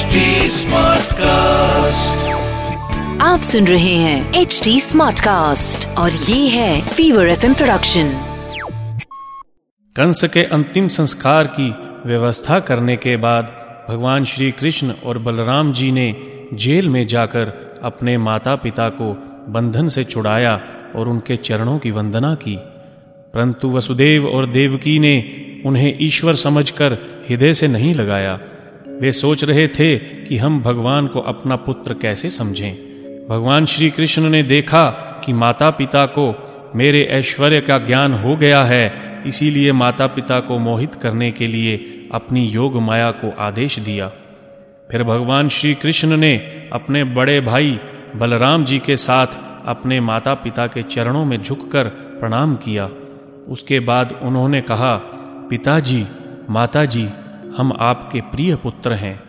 HD Smartcast. आप सुन रहे हैं एच डी स्मार्ट कास्ट और ये है फीवर एफ़ प्रोडक्शन कंस के अंतिम संस्कार की व्यवस्था करने के बाद भगवान श्री कृष्ण और बलराम जी ने जेल में जाकर अपने माता पिता को बंधन से छुड़ाया और उनके चरणों की वंदना की। परंतु वसुदेव और देवकी ने उन्हें ईश्वर समझकर हृदय से नहीं लगाया। वे सोच रहे थे कि हम भगवान को अपना पुत्र कैसे समझें। भगवान श्री कृष्ण ने देखा कि माता पिता को मेरे ऐश्वर्य का ज्ञान हो गया है, इसीलिए माता पिता को मोहित करने के लिए अपनी योग माया को आदेश दिया। फिर भगवान श्री कृष्ण ने अपने बड़े भाई बलराम जी के साथ अपने माता पिता के चरणों में झुककर प्रणाम किया। उसके बाद उन्होंने कहा, पिताजी, माताजी हम आपके प्रिय पुत्र हैं।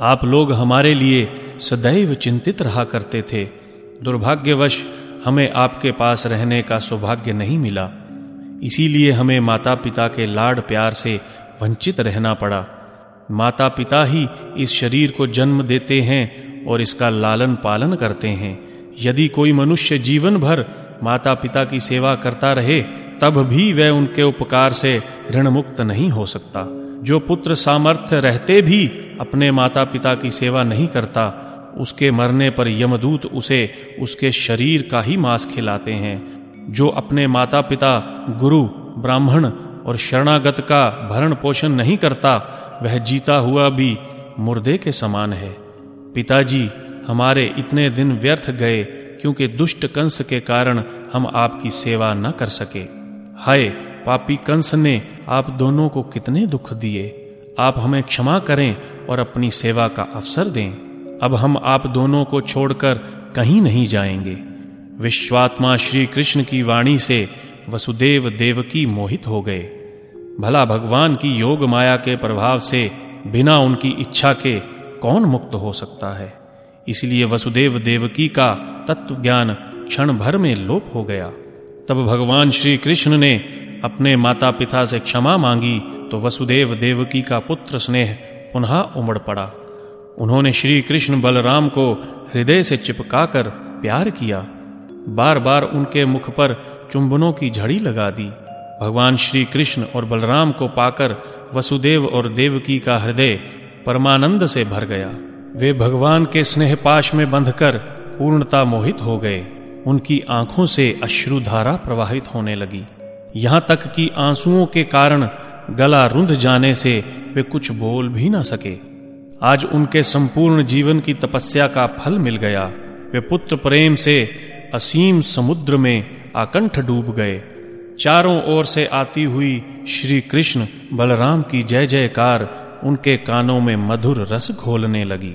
आप लोग हमारे लिए सदैव चिंतित रहा करते थे। दुर्भाग्यवश, हमें आपके पास रहने का सौभाग्य नहीं मिला। इसीलिए हमें माता पिता के लाड प्यार से वंचित रहना पड़ा। माता पिता ही इस शरीर को जन्म देते हैं और इसका लालन पालन करते हैं। यदि कोई मनुष्य जीवन भर माता पिता की सेवा करता रहे, तब भी वह उनके उपकार से ऋण मुक्त नहीं हो सकता। जो पुत्र सामर्थ्य रहते भी अपने माता पिता की सेवा नहीं करता, उसके मरने पर यमदूत उसे उसके शरीर का ही मांस खिलाते हैं। जो अपने माता पिता गुरु, ब्राह्मण और शरणागत का भरण पोषण नहीं करता, वह जीता हुआ भी मुर्दे के समान है। पिताजी, हमारे इतने दिन व्यर्थ गए, क्योंकि दुष्ट कंस के कारण हम आपकी सेवा न कर सके। हाय, पापी कंस ने आप दोनों को कितने दुख दिए। आप हमें क्षमा करें और अपनी सेवा का अवसर दें। अब हम आप दोनों को छोड़कर कहीं नहीं जाएँगे। विश्वात्मा श्री कृष्ण की वाणी से वसुदेव देवकी मोहित हो गए। भला भगवान की योग माया के प्रभाव से बिना उनकी इच्छा के कौन मुक्त हो सकता है? इसलिए वसुदेव देवकी का तत्व ज्ञान क्षण भर में लोप हो गया। तब भगवान श्री कृष्ण ने अपने माता पिता से क्षमा मांगी तो वसुदेव देवकी का पुत्र स्नेह पुनः उमड़ पड़ा। उन्होंने श्री कृष्ण बलराम को हृदय से चिपकाकर प्यार किया। बार बार उनके मुख पर चुंबनों की झड़ी लगा दी। भगवान श्री कृष्ण और बलराम को पाकर वसुदेव और देवकी का हृदय परमानंद से भर गया। वे भगवान के स्नेह पाश में बंधकर पूर्णता मोहित हो गए। उनकी आँखों से अश्रुधारा प्रवाहित होने लगी। यहाँ तक कि आंसुओं के कारण गला रुंध जाने से वे कुछ बोल भी ना सके। आज उनके संपूर्ण जीवन की तपस्या का फल मिल गया। वे पुत्र प्रेम से असीम समुद्र में आकंठ डूब गए। चारों ओर से आती हुई श्री कृष्ण बलराम की जय जयकार उनके कानों में मधुर रस घोलने लगी।